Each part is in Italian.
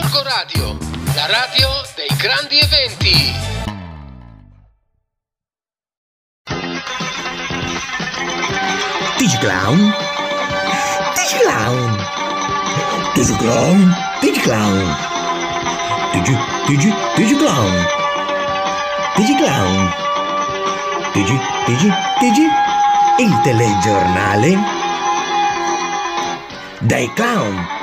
Gorgo Radio, la radio dei grandi eventi. Digiclown? Digiclown? Digiclown? Digiclown? Digi, Digi, Digiclown? Digiclown? Digi, Digi, Digi? Il telegiornale? Dai clown!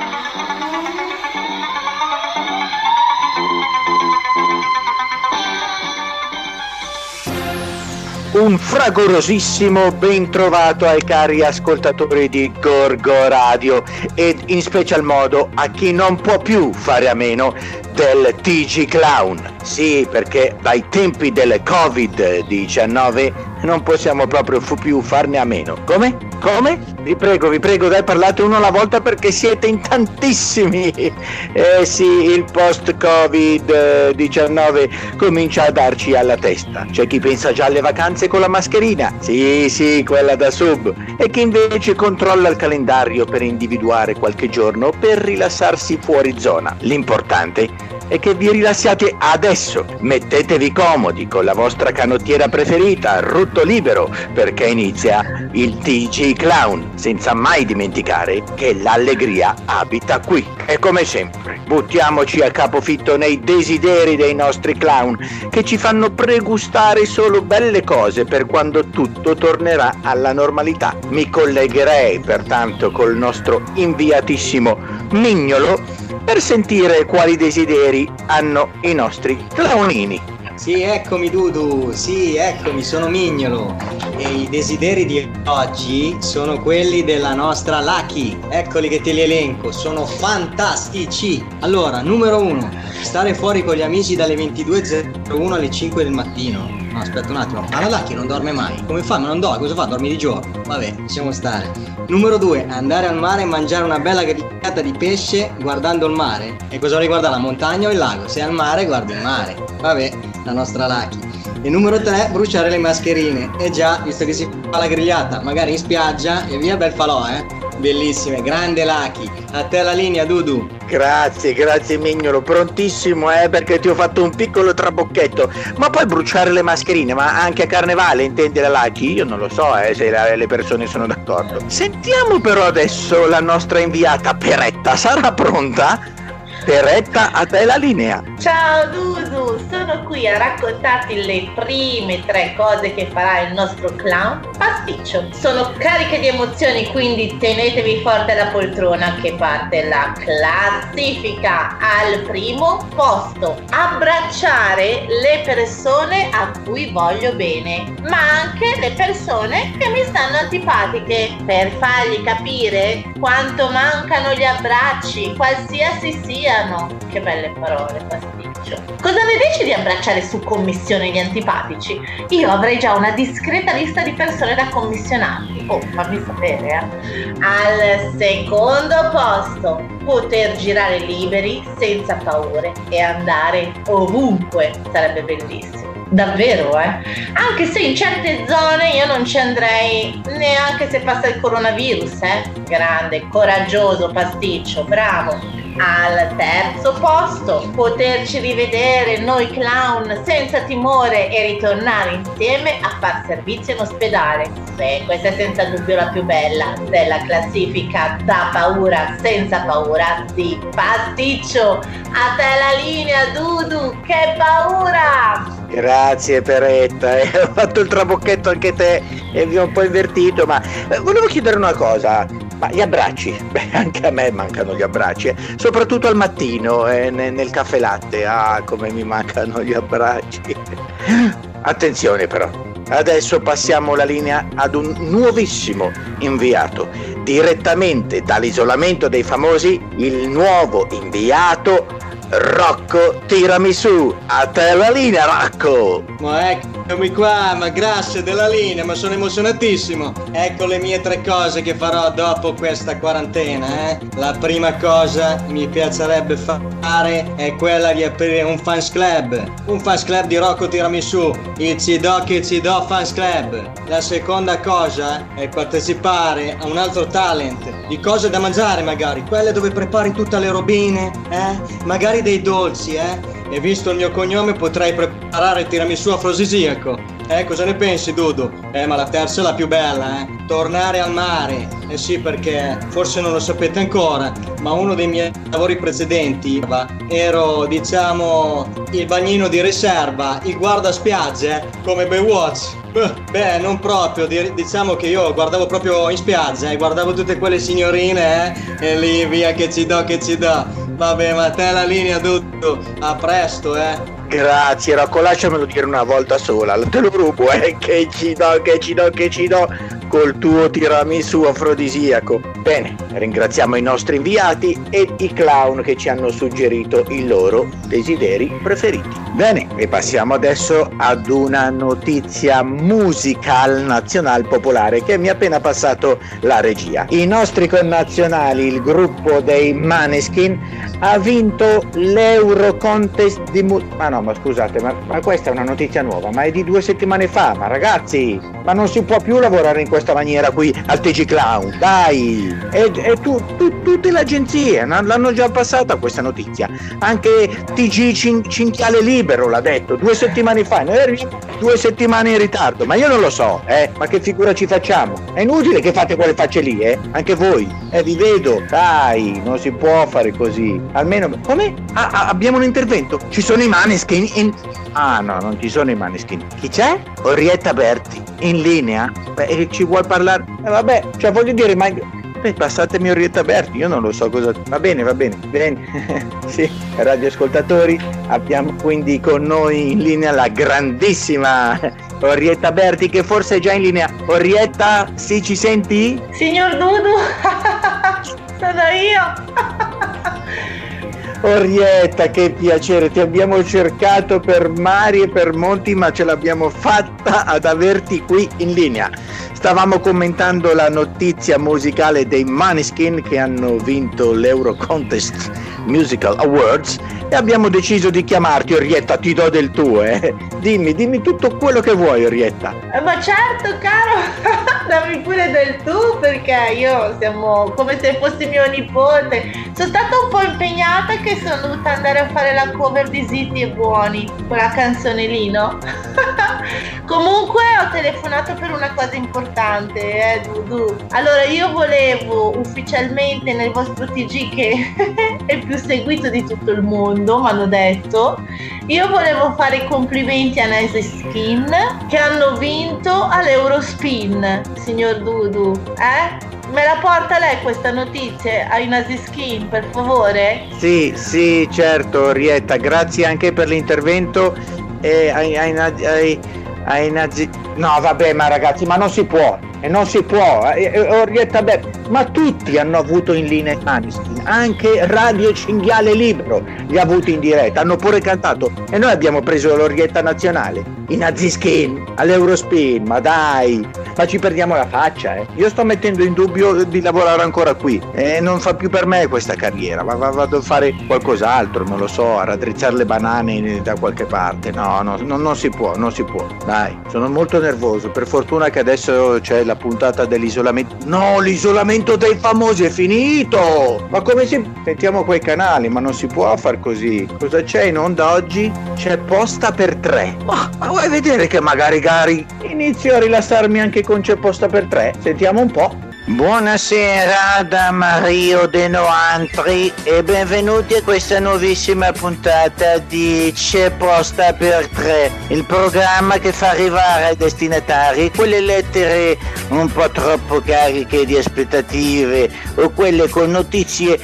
Un fragorosissimo ben trovato ai cari ascoltatori di Gorgo Radio ed in special modo a chi non può più fare a meno del TG Clown. Sì, perché dai tempi del Covid-19 non possiamo proprio più farne a meno. Come? Come? Vi prego, vi prego, dai parlate uno alla volta perché siete in tantissimi. Eh sì, il post-Covid-19 comincia a darci alla testa. C'è chi pensa già alle vacanze con la mascherina. Sì, sì, quella da sub. E chi invece controlla il calendario per individuare qualche giorno per rilassarsi fuori zona. L'importante e che vi rilassiate adesso. Mettetevi comodi con la vostra canottiera preferita, rutto libero, perché inizia il TG Clown, senza mai dimenticare che l'allegria abita qui. E come sempre, buttiamoci a capofitto nei desideri dei nostri clown, che ci fanno pregustare solo belle cose per quando tutto tornerà alla normalità. Mi collegherei pertanto col nostro inviatissimo Mignolo per sentire quali desideri hanno i nostri clownini. Sì, eccomi Dudu, sì, eccomi, sono Mignolo e i desideri di oggi sono quelli della nostra Lucky. Eccoli che te li elenco, sono fantastici. Allora, numero uno, stare fuori con gli amici dalle 22.01 alle 5 del mattino. No, aspetta un attimo, ma la Lucky non dorme mai. Come fa? Ma non dorme, cosa fa? Dormi di giorno. Vabbè, possiamo stare. Numero 2, andare al mare e mangiare una bella grigliata di pesce guardando il mare. E cosa riguarda la montagna o il lago? Se è al mare, guardi il mare. Vabbè, la nostra Lucky. E numero 3, bruciare le mascherine. E già, visto che si fa la grigliata, magari in spiaggia, e via bel falò, eh. Bellissime, grande Lucky. A te la linea, Dudu. Grazie, grazie Mignolo, prontissimo eh, perché ti ho fatto un piccolo trabocchetto. Ma poi bruciare le mascherine, ma anche a carnevale intendi la Lucky? Io non lo so eh, se la, le persone sono d'accordo. Sentiamo però adesso la nostra inviata Peretta, sarà pronta? Peretta, a te la linea. Ciao Dudu, sono qui a raccontarti le prime tre cose che farà il nostro clown pasticcio. Sono cariche di emozioni, quindi tenetevi forte la poltrona che parte la classifica al primo posto. Abbracciare le persone a cui voglio bene, ma anche le persone che mi stanno antipatiche per fargli capire quanto mancano gli abbracci, qualsiasi sia italiano. Che belle parole, pasticcio. Cosa ne dici di abbracciare su commissione gli antipatici? Io avrei già una discreta lista di persone da commissionarti. Oh, fammi sapere, eh. Al secondo posto, poter girare liberi, senza paure e andare ovunque. Sarebbe bellissimo. Davvero, eh? Anche se in certe zone io non ci andrei neanche se passa il coronavirus, eh? Grande, coraggioso, pasticcio, bravo. Al terzo posto, poterci rivedere noi clown senza timore e ritornare insieme a far servizio in ospedale. Beh, questa è senza dubbio la più bella della classifica da paura senza paura di pasticcio. A te la linea, Dudu, che paura! Grazie Peretta, eh, ho fatto il trabocchetto anche te e vi ho un po' invertito, ma eh, volevo chiedere una cosa. Ma gli abbracci? Beh, anche a me mancano gli abbracci, eh. soprattutto al mattino eh, nel, caffè latte. Ah, come mi mancano gli abbracci. Attenzione però, adesso passiamo la linea ad un nuovissimo inviato. Direttamente dall'isolamento dei famosi, il nuovo inviato Rocco tirami su, a te la linea Rocco! Ma ecco Eccomi qua, ma grazie della linea, ma sono emozionatissimo. Ecco le mie tre cose che farò dopo questa quarantena, eh. La prima cosa mi piacerebbe fare è quella di aprire un fans club. Un fans club di Rocco Tiramisù, il Cido che Cido Fans Club. La seconda cosa è partecipare a un altro talent di cose da mangiare magari, quelle dove prepari tutte le robine, eh? Magari dei dolci, eh? E visto il mio cognome potrei preparare il tiramisù afrodisiaco. Eh, cosa ne pensi, Dudu? Eh, ma la terza è la più bella, eh? Tornare al mare. Eh sì, perché forse non lo sapete ancora, ma uno dei miei lavori precedenti ero, diciamo, il bagnino di riserva, il guardaspiagge, eh, come Baywatch. Beh, non proprio, diciamo che io guardavo proprio in spiaggia, eh, guardavo tutte quelle signorine, eh, e lì via che ci do, che ci do. Vabbè, ma te la linea tutto. A presto, eh. Grazie, Rocco, lasciamelo dire una volta sola. Te lo rubo, eh. Che ci do, che ci do, che ci do. Col tuo tiramisù afrodisiaco. Bene, ringraziamo i nostri inviati e i clown che ci hanno suggerito i loro desideri preferiti. Bene, e passiamo adesso ad una notizia musical nazional popolare che mi ha appena passato la regia. I nostri connazionali, il gruppo dei Maneskin, ha vinto l'Euro Contest di musica. Ma no, ma scusate, ma, ma, questa è una notizia nuova, ma è di due settimane fa. Ma ragazzi, ma non si può più lavorare in questa maniera qui al TG Clown. Dai! E, e tu, tu, tutte le agenzie l'hanno già passata questa notizia. Anche TG Cin- Cinchiale Libero l'ha detto due settimane fa, noi due settimane in ritardo, ma io non lo so, eh, ma che figura ci facciamo? È inutile che fate quelle facce lì, eh, anche voi, eh, vi vedo, dai, non si può fare così, almeno, come? Ah, ah, abbiamo un intervento, ci sono i maneskin in... Ah no, non ci sono i maneskin, chi c'è? Orietta Berti, in linea? Beh, ci vuoi parlare? Eh, vabbè, cioè voglio dire, ma Beh, passatemi Orietta Berti, io non lo so cosa. Va bene, va bene, bene. sì, radioascoltatori, abbiamo quindi con noi in linea la grandissima Orietta Berti, che forse è già in linea. Orietta, sì, ci senti? Signor Dudu, sono io. Orietta, che piacere, ti abbiamo cercato per mari e per monti, ma ce l'abbiamo fatta ad averti qui in linea. Stavamo commentando la notizia musicale dei Maneskin che hanno vinto l'Euro Contest Musical Awards e abbiamo deciso di chiamarti Orietta, ti do del tuo, eh. Dimmi, dimmi tutto quello che vuoi, Orietta. Eh, ma certo, caro, dammi pure del tu perché io siamo come se fossi mio nipote. Sono stata un po' impegnata che sono dovuta andare a fare la cover di Zitti e Buoni, quella canzone lì, no? Comunque ho telefonato per una cosa importante, eh, Dudu. Allora, io volevo ufficialmente nel vostro TG che è il più seguito di tutto il mondo mondo, mi hanno detto. Io volevo fare i complimenti a Nice Skin che hanno vinto all'Eurospin, signor Dudu. Eh? Me la porta lei questa notizia ai Nasi Skin, per favore? Sì, sì, certo, Rietta, grazie anche per l'intervento. Eh, ai, ai, ai, ai nazi... No, vabbè, ma ragazzi, ma non si può e non si può. Eh, eh, Orietta Beh, ma tutti hanno avuto in linea i Maniskin, anche Radio Cinghiale Libero li ha avuti in diretta, hanno pure cantato e noi abbiamo preso l'Orietta Nazionale, i Naziskin, all'Eurospin, ma dai, ma ci perdiamo la faccia, eh. Io sto mettendo in dubbio di lavorare ancora qui e non fa più per me questa carriera, ma vado a fare qualcos'altro, non lo so, a raddrizzare le banane da qualche parte. No, no, no non si può, non si può. Dai, sono molto nervoso, per fortuna che adesso c'è la puntata dell'isolamento. No, l'isolamento dei famosi è finito! Ma come si... Sentiamo quei canali, ma non si può far così. Cosa c'è in onda oggi? C'è posta per tre. Ma, ma vuoi vedere che magari Gary inizio a rilassarmi anche con C'è posta per tre? Sentiamo un po'. Buonasera da Mario De Noantri e benvenuti a questa nuovissima puntata di C'è posta per tre, il programma che fa arrivare ai destinatari quelle lettere un po' troppo cariche di aspettative o quelle con notizie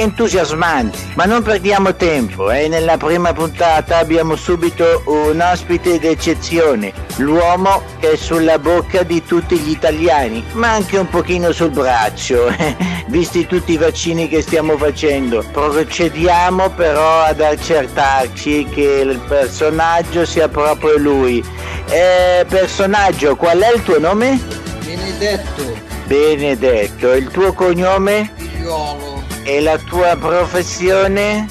entusiasmanti. Ma non perdiamo tempo, eh? nella prima puntata abbiamo subito un ospite d'eccezione, l'uomo che è sulla bocca di tutti gli italiani, ma anche un pochino pallino sul braccio, visti tutti i vaccini che stiamo facendo. Procediamo però ad accertarci che il personaggio sia proprio lui. Eh, personaggio, qual è il tuo nome? Benedetto, Benedetto, il tuo cognome figliolo, e la tua professione?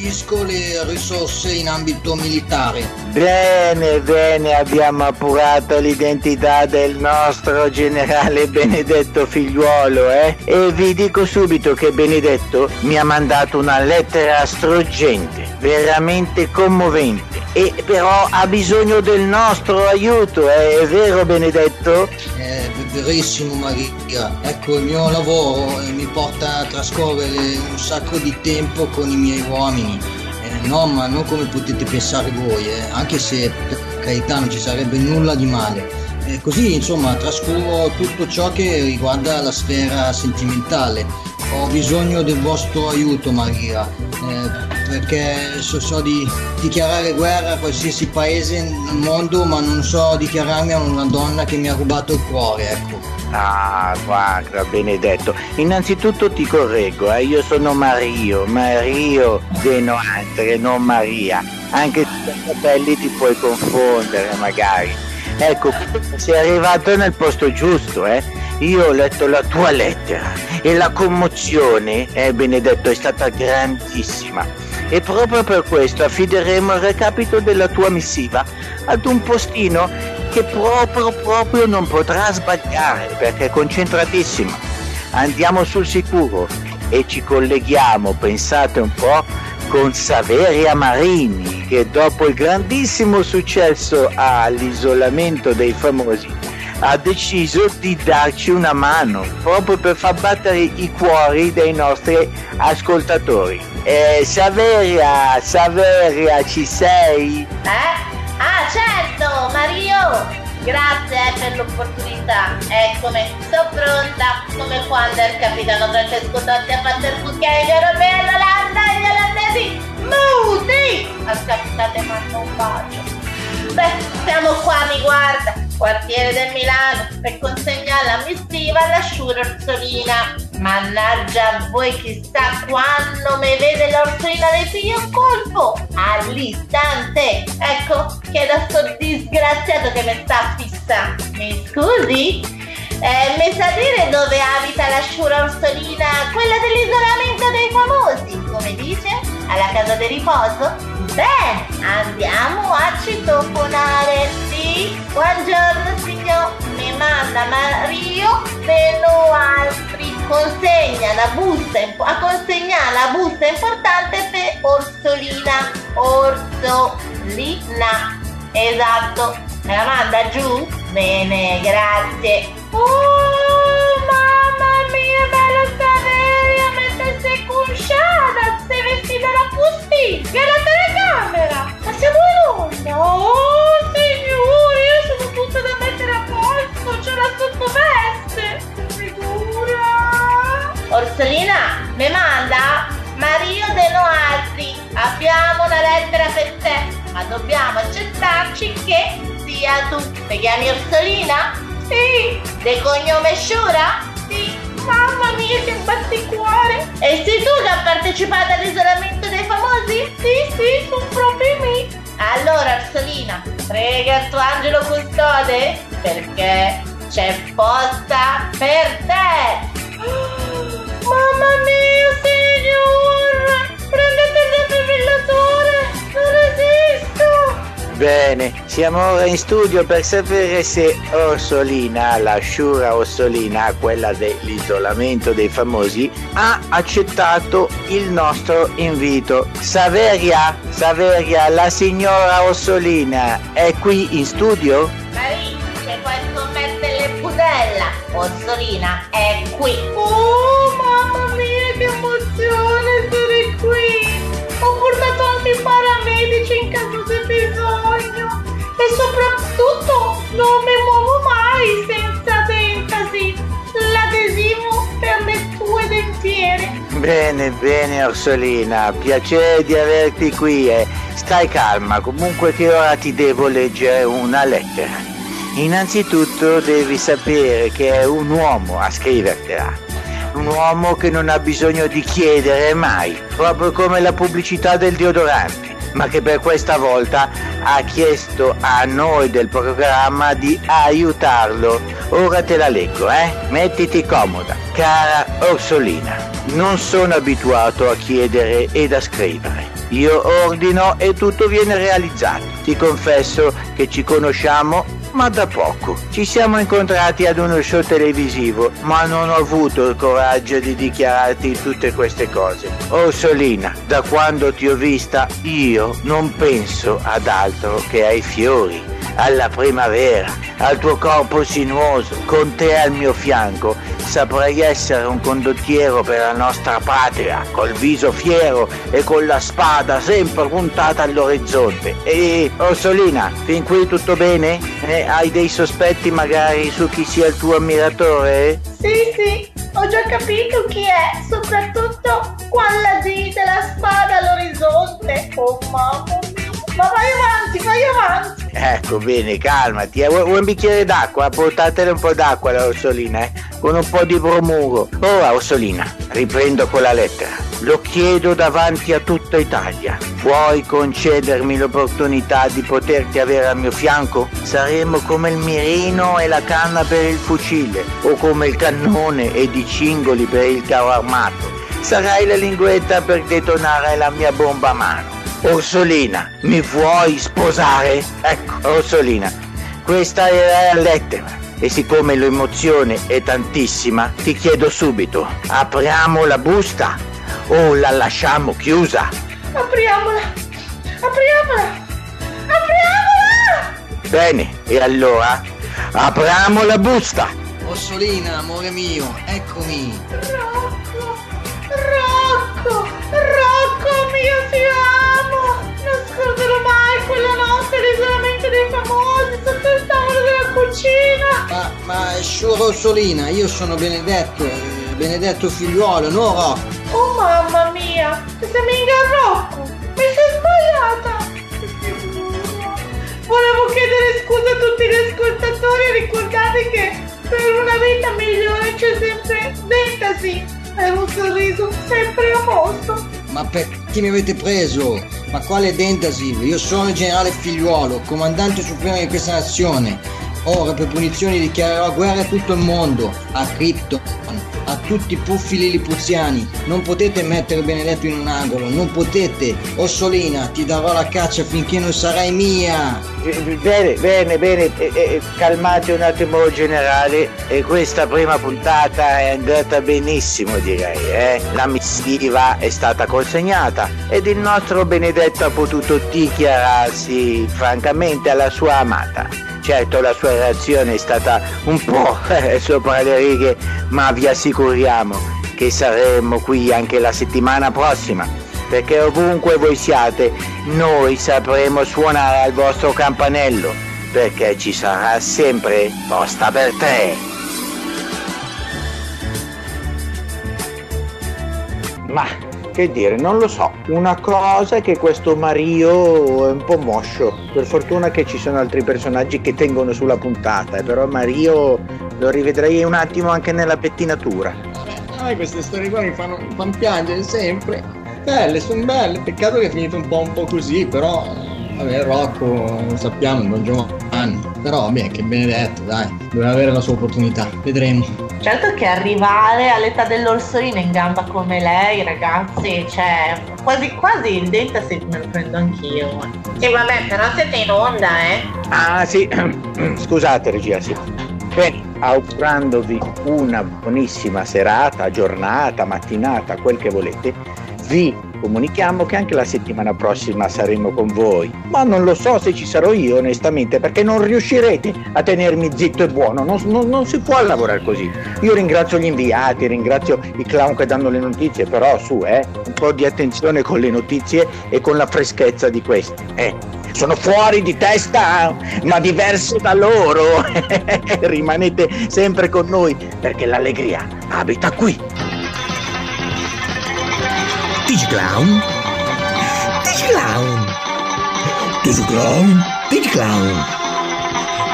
Gestisco le risorse in ambito militare. Bene, bene, abbiamo appurato l'identità del nostro generale Benedetto figliuolo, eh? E vi dico subito che Benedetto mi ha mandato una lettera struggente, veramente commovente. E però ha bisogno del nostro aiuto, eh? è vero Benedetto? È verissimo Maria. Ecco, il mio lavoro eh, mi porta a trascorrere un sacco di tempo con i miei uomini. Eh, no, ma non come potete pensare voi, eh, anche se per carità non ci sarebbe nulla di male. Eh, così, insomma, trascuro tutto ciò che riguarda la sfera sentimentale. Ho bisogno del vostro aiuto, Maria, eh, perché so, so di dichiarare guerra a qualsiasi paese nel mondo, ma non so dichiararmi a una donna che mi ha rubato il cuore, ecco. Ah, guarda Benedetto, innanzitutto ti correggo, eh? io sono Mario, Mario De Noantre, non Maria, anche se per capelli ti puoi confondere magari. Ecco, sei arrivato nel posto giusto, eh? Io ho letto la tua lettera e la commozione, eh Benedetto, è stata grandissima. E proprio per questo affideremo il recapito della tua missiva ad un postino che proprio proprio non potrà sbagliare perché è concentratissimo. Andiamo sul sicuro e ci colleghiamo, pensate un po', con Saveria Marini che dopo il grandissimo successo all'isolamento dei famosi ha deciso di darci una mano proprio per far battere i cuori dei nostri ascoltatori. Eh, Saveria, Saveria, ci sei? Eh? Ah, certo, Mario! Grazie eh, per l'opportunità. Eccomi, sono pronta. Come quando il capitano Francesco Totti ha fatto il cucchiaio europeo all'Olanda e gli olandesi muti! Aspettate, mando un bacio. Beh, siamo qua, mi guarda, quartiere del Milano, per consegnare la missiva alla Sciura Orsolina. Mannaggia a voi, chissà quando mi vede l'orsolina le piglia un colpo! All'istante! Ecco, chiedo a sto disgraziato che mi sta fissando. Mi scusi? Eh, mi sa dire dove abita la Sciura Orsolina, quella dell'isolamento dei famosi, come dice? Alla casa di riposo? Bene, andiamo a citofonare. Sì, buongiorno signor. Mi manda Mario Veno Altri. Consegna la busta, a consegnare la busta importante per Orsolina. Orsolina. Esatto. Me la manda giù? Bene, grazie. Oh, mamma mia, bella Saveria, sei cusciata, sei vestita da pusticchia, la telecamera. Ma siamo in onda? Oh, signore, io sono tutta da mettere a posto, c'ho la sottoveste. Figura. Orsolina, mi manda Mario De Noaltri. Abbiamo una lettera per te, ma dobbiamo accettarci che sia tu. Ti chiami Orsolina? Sì. De cognome Sciura? Mamma mia che batticuore! E sei tu che ha partecipato all'isolamento dei famosi? Sì, sì, sono proprio me. Allora, Orsolina, prega il tuo angelo custode perché c'è posta per te. Mamma mia, Bene, siamo ora in studio per sapere se Orsolina, la Sciura Orsolina, quella dell'isolamento dei famosi, ha accettato il nostro invito. Saveria, Saveria, la signora Orsolina è qui in studio? Marie, se puoi scommettere le budella, Orsolina è qui. Oh, mamma mia, che emozione essere qui! E soprattutto non mi muovo mai senza dentasi. L'adesivo per le tue dentiere. Bene, bene Orsolina, piacere di averti qui e stai calma, comunque che ora ti devo leggere una lettera. Innanzitutto devi sapere che è un uomo a scrivertela. Un uomo che non ha bisogno di chiedere mai, proprio come la pubblicità del deodorante ma che per questa volta ha chiesto a noi del programma di aiutarlo. Ora te la leggo, eh? Mettiti comoda. Cara Orsolina, non sono abituato a chiedere ed a scrivere. Io ordino e tutto viene realizzato. Ti confesso che ci conosciamo ma da poco. Ci siamo incontrati ad uno show televisivo, ma non ho avuto il coraggio di dichiararti tutte queste cose. Oh Solina, da quando ti ho vista io non penso ad altro che ai fiori, alla primavera, al tuo corpo sinuoso, con te al mio fianco saprei essere un condottiero per la nostra patria, col viso fiero e con la spada sempre puntata all'orizzonte. E Orsolina, fin qui tutto bene? Eh, hai dei sospetti magari su chi sia il tuo ammiratore? Sì, sì, ho già capito chi è, soprattutto Ecco, bene, calmati. Eh. Vuoi, vuoi un bicchiere d'acqua? Portatele un po' d'acqua la Orsolina, eh? Con un po' di bromuro. Ora, Orsolina, riprendo con la lettera. Lo chiedo davanti a tutta Italia. Puoi concedermi l'opportunità di poterti avere al mio fianco? Saremo come il mirino e la canna per il fucile, o come il cannone ed i cingoli per il carro armato. Sarai la linguetta per detonare la mia bomba a mano. Orsolina, mi vuoi sposare? Ecco, Orsolina, questa è la lettera. E siccome l'emozione è tantissima, ti chiedo subito, apriamo la busta o la lasciamo chiusa? Apriamola! Apriamola! Apriamola! Bene, e allora apriamo la busta! Orsolina, amore mio, eccomi. Rocco! Rocco! Rocco mio amo! Non scorderò mai quella notte all'isolamento dei famosi sotto il tavolo della cucina! Ma, ma è solo Orsolina, io sono Benedetto, eh, Benedetto figliuolo, no Rocco. Oh mamma mia! Sei mica Rocco! Mi sei sbagliata! Volevo chiedere scusa a tutti gli ascoltatori e ricordate che per una vita migliore c'è sempre Dentasi e un sorriso sempre a posto. Ma perché mi avete preso? Ma quale Dentasi? Io sono il generale figliuolo, comandante supremo di questa nazione. Ora per punizioni dichiarerò guerra a tutto il mondo, a Krypton, a tutti i puffi lilipuziani. Non potete mettere Benedetto in un angolo, non potete. Orsolina, ti darò la caccia finché non sarai mia. Bene, bene, bene, calmate un attimo generale, e questa prima puntata è andata benissimo direi, eh? la missiva è stata consegnata ed il nostro Benedetto ha potuto dichiararsi francamente alla sua amata. Certo la sua reazione è stata un po' sopra le righe, ma vi assicuriamo che saremo qui anche la settimana prossima, perché ovunque voi siate, noi sapremo suonare al vostro campanello, perché ci sarà sempre posta per te. Ma che dire, non lo so. Una cosa è che questo Mario è un po' moscio. Per fortuna che ci sono altri personaggi che tengono sulla puntata, eh, però Mario lo rivedrei un attimo anche nella pettinatura. Ah, queste storie qua mi fanno, mi fanno piangere sempre. Belle, sono belle. Peccato che è finito un po', un po' così, però. Vabbè, Rocco, lo sappiamo, non Giovanni. Però vabbè, che benedetto, dai. Doveva avere la sua opportunità. Vedremo. Certo che arrivare all'età dell'orsolina in gamba come lei, ragazzi, cioè, quasi quasi il dentaset me lo prendo anch'io. E vabbè, però siete in onda, eh? Ah sì, scusate regia, sì. Bene, augurandovi una buonissima serata, giornata, mattinata, quel che volete, vi comunichiamo che anche la settimana prossima saremo con voi. Ma non lo so se ci sarò io, onestamente, perché non riuscirete a tenermi zitto e buono. Non, non- non si può lavorare così. Io ringrazio gli inviati, ringrazio i clown che danno le notizie, però su, eh, un po' di attenzione con le notizie e con la freschezza di queste. Eh. Sono fuori di testa, ma diverso da loro. Rimanete sempre con noi perché l'allegria abita qui. Digiclown? Digiclown? Digiclown? Digiclown?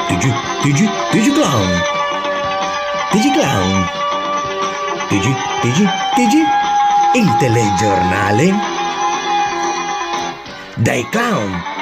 TG, TG, TG Clown. TG Clown. TG, TG, TG. Il telegiornale dai clown.